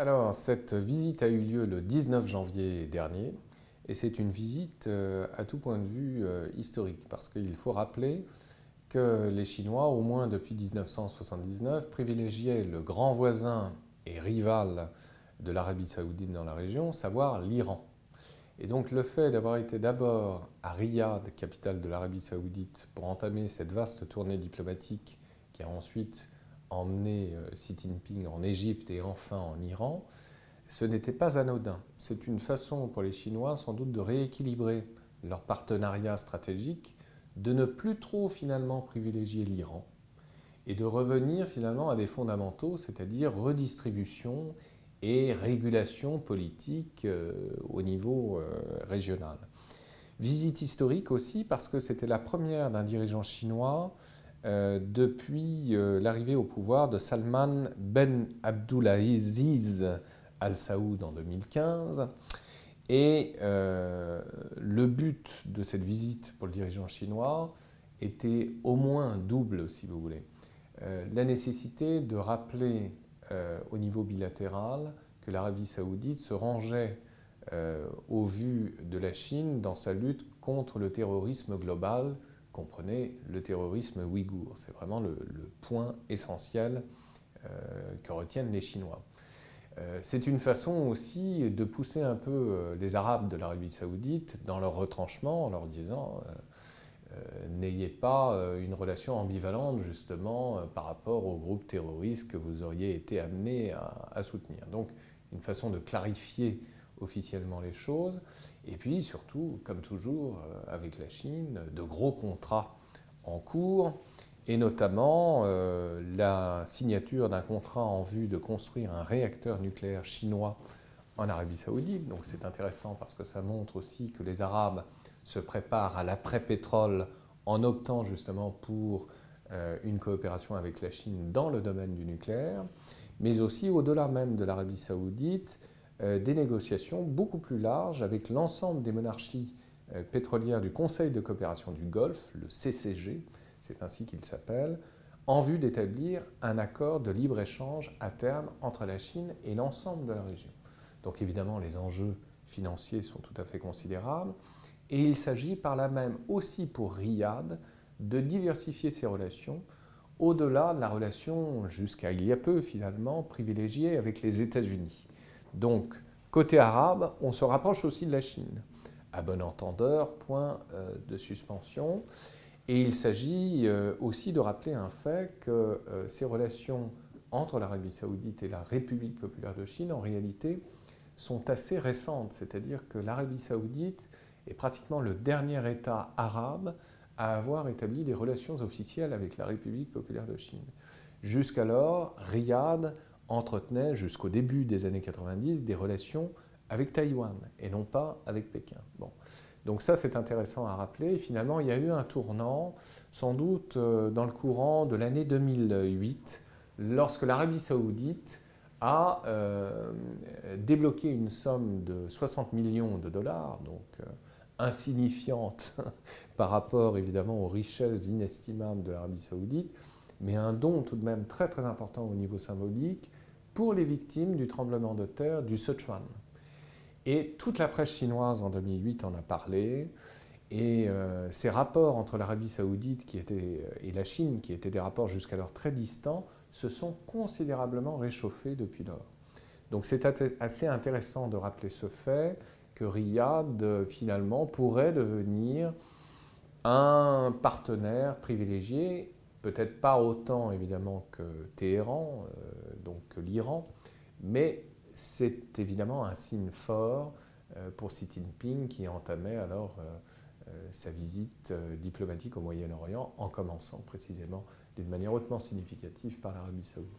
Alors, cette visite a eu lieu le 19 janvier dernier, et c'est une visite euh, à tout point de vue euh, historique, parce qu'il faut rappeler que les Chinois, au moins depuis 1979, privilégiaient le grand voisin et rival de l'Arabie saoudite dans la région, savoir l'Iran. Et donc le fait d'avoir été d'abord à Riyad, capitale de l'Arabie saoudite, pour entamer cette vaste tournée diplomatique qui a ensuite emmené euh, Xi Jinping en Égypte et enfin en Iran, ce n'était pas anodin. C'est une façon pour les Chinois sans doute de rééquilibrer leur partenariat stratégique, de ne plus trop finalement privilégier l'Iran et de revenir finalement à des fondamentaux, c'est-à-dire redistribution et régulation politique euh, au niveau euh, régional. Visite historique aussi parce que c'était la première d'un dirigeant chinois depuis euh, l'arrivée au pouvoir de Salman Ben Abdulaziz Al Saoud en 2015. Et euh, le but de cette visite pour le dirigeant chinois était au moins double, si vous voulez. la nécessité de rappeler au niveau bilatéral que l'Arabie saoudite se rangeait au vu de la Chine dans sa lutte contre le terrorisme global comprenez le terrorisme ouïghour. C'est vraiment le, point essentiel euh, que retiennent les Chinois. Euh, c'est une façon aussi de pousser un peu euh, les Arabes de l'Arabie saoudite dans leur retranchement en leur disant n'ayez pas une relation ambivalente justement par rapport au groupe terroriste que vous auriez été amené à soutenir. Donc une façon de clarifier officiellement les choses. Et puis surtout, comme toujours euh, avec la Chine, de gros contrats en cours, et notamment euh, la signature d'un contrat en vue de construire un réacteur nucléaire chinois en Arabie saoudite. Donc c'est intéressant parce que ça montre aussi que les Arabes se préparent à l'après-pétrole en optant justement pour euh, une coopération avec la Chine dans le domaine du nucléaire, mais aussi au-delà même de l'Arabie saoudite, des négociations beaucoup plus larges avec l'ensemble des monarchies euh, pétrolières du Conseil de coopération du Golfe, le CCG, c'est ainsi qu'il s'appelle, en vue d'établir un accord de libre-échange à terme entre la Chine et l'ensemble de la région. Donc évidemment, les enjeux financiers sont tout à fait considérables, et il s'agit par là même aussi pour Riyad de diversifier ses relations au-delà de la relation jusqu'à il y a peu finalement privilégiée avec les États-Unis. Donc, côté arabe, on se rapproche aussi de la Chine. À bon entendeur, point euh, de suspension. Et il s'agit euh, aussi de rappeler un fait que euh, ces relations entre l'Arabie saoudite et la République populaire de Chine, en réalité, sont assez récentes. C'est-à-dire que l'Arabie saoudite est pratiquement le dernier État arabe à avoir établi des relations officielles avec la République populaire de Chine. Jusqu'alors, Riyad entretenait jusqu'au début des années 90 des relations avec Taïwan et non pas avec Pékin. Bon. Donc ça, c'est intéressant à rappeler. finalement, il y a eu un tournant, sans doute euh, dans le courant de l'année 2008, lorsque l'Arabie saoudite a euh, débloqué une somme de 60 millions de dollars, donc euh, insignifiante par rapport évidemment aux richesses inestimables de l'Arabie saoudite, mais un don tout de même très très important au niveau symbolique pour les victimes du tremblement de terre du Sichuan. Et toute la presse chinoise en 2008 en a parlé, et euh, ces rapports entre l'Arabie saoudite euh, et la Chine, qui étaient des rapports jusqu'alors très distants, se sont considérablement réchauffés depuis lors. Donc c'est assez intéressant de rappeler ce fait que Riyad, finalement, pourrait devenir un partenaire privilégié peut-être pas autant évidemment que Téhéran, euh, donc l'Iran, mais c'est évidemment un signe fort euh, pour Xi Jinping qui entamait alors euh, sa visite diplomatique au Moyen-Orient en commençant précisément d'une manière hautement significative par l'Arabie saoudite.